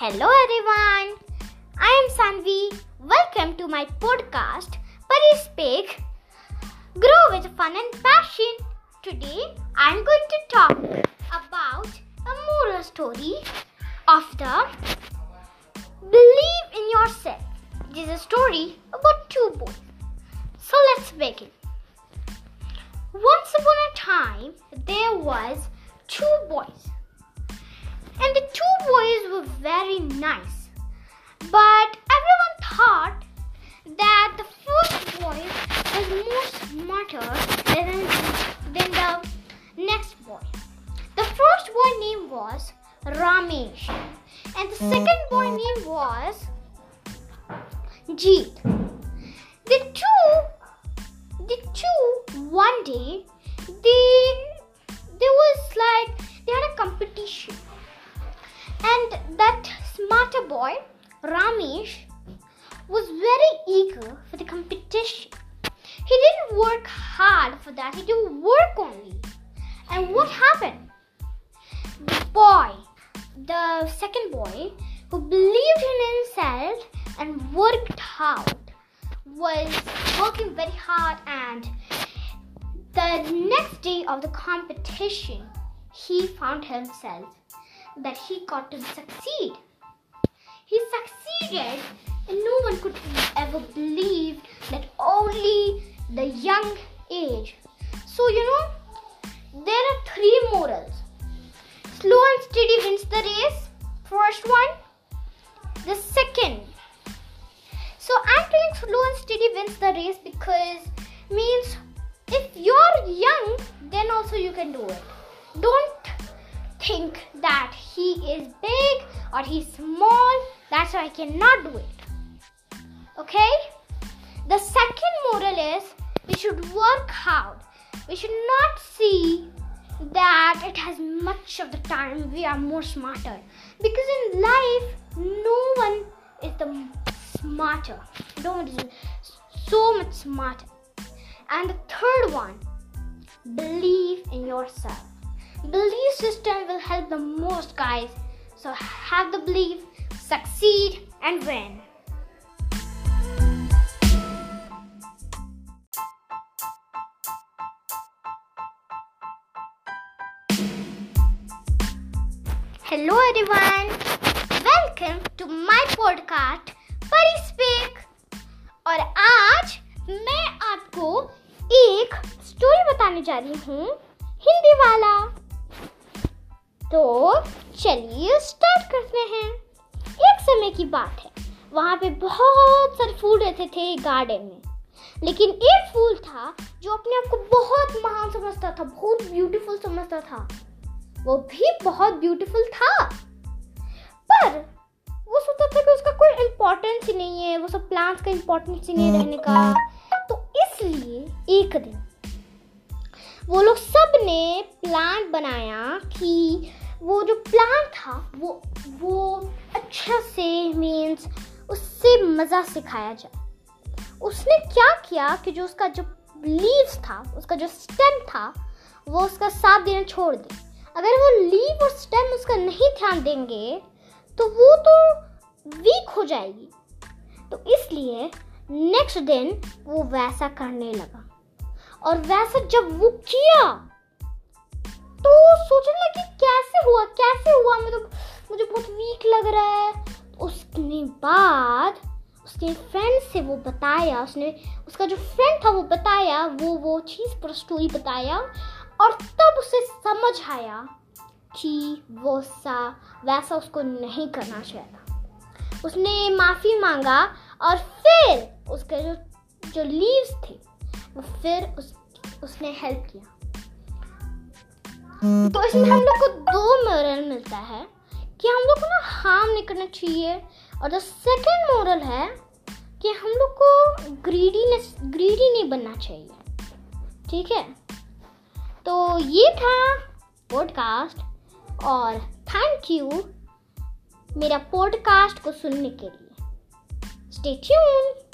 Hello everyone, I am Sanvi. Welcome to my podcast, Pari Speak. Grow with fun and passion. Today I am going to talk about a moral story of the Believe in Yourself. This is a story about two boys. So let's begin. Once upon a time, there was two boys and the two boys were very nice. But everyone thought that the first boy was more smarter than, than the next boy. The first boy name was Ramesh, and the second boy name was Jeet. The two, the two, one day, they there was like they had a competition smarter boy, Ramesh, was very eager for the competition. He didn't work hard for that, he did work only. And what happened? The boy, the second boy, who believed in himself and worked hard, was working very hard and the next day of the competition, he found himself that he got to succeed. He succeeded, and no one could ever believe that only the young age. So, you know, there are three morals slow and steady wins the race. First one, the second. So, I'm telling slow and steady wins the race because means if you're young, then also you can do it. Don't think that he is big or he's small, that's why I cannot do it. Okay? The second moral is we should work hard. We should not see that it has much of the time we are more smarter. Because in life, no one is the smarter. No one is so much smarter. And the third one, believe in yourself. Belief system will help the most, guys. So have the belief, succeed, and win. Hello everyone. Welcome to my podcast Pari speak और आज मैं आपको एक story बताने जा रही हूँ हिंदी वाला तो चलिए स्टार्ट करते हैं। एक समय की बात है। वहाँ पे बहुत सारे फूल रहते थे गार्डन में। लेकिन एक फूल था जो अपने आप को बहुत महान समझता था, बहुत ब्यूटीफुल समझता था। वो भी बहुत ब्यूटीफुल था। पर वो सोचता था कि उसका कोई इम्पोर्टेंस ही नहीं है, वो सब प्लांट्स का इम्पोर्टेंस ही नहीं रहने का। तो इसलिए एक दिन वो लोग सबने प्लांट बनाया कि वो जो प्लान था, वो वो अच्छा से मीन्स उससे मज़ा सिखाया जाए। उसने क्या किया कि जो उसका जो लीव्स था, उसका जो स्टेम था, वो उसका साथ देना छोड़ दे। अगर वो लीव और स्टेम उसका नहीं ध्यान देंगे तो वो तो वीक हो जाएगी। तो इसलिए नेक्स्ट दिन वो वैसा करने लगा। और वैसा जब वो किया तो सोचने लगी कैसे बहुत वीक लग रहा है। उसके बाद उसके फ्रेंड से वो बताया, उसने उसका जो फ्रेंड था वो बताया, वो वो चीज़ पर स्टोरी बताया और तब उसे समझ आया कि वो सा, वैसा उसको नहीं करना चाहिए था। उसने माफ़ी मांगा और फिर उसके जो जो लीव्स थे, वो फिर उस, उसने हेल्प किया। तो इसमें हम लोग को दो मोरल मिलता है। कि हम लोग को ना हार्म नहीं करना चाहिए। और द सेकेंड मॉरल है कि हम लोग को ग्रीडीनेस ग्रीडी नहीं बनना चाहिए। ठीक है? तो ये था पॉडकास्ट और थैंक यू मेरा पॉडकास्ट को सुनने के लिए। Stay tune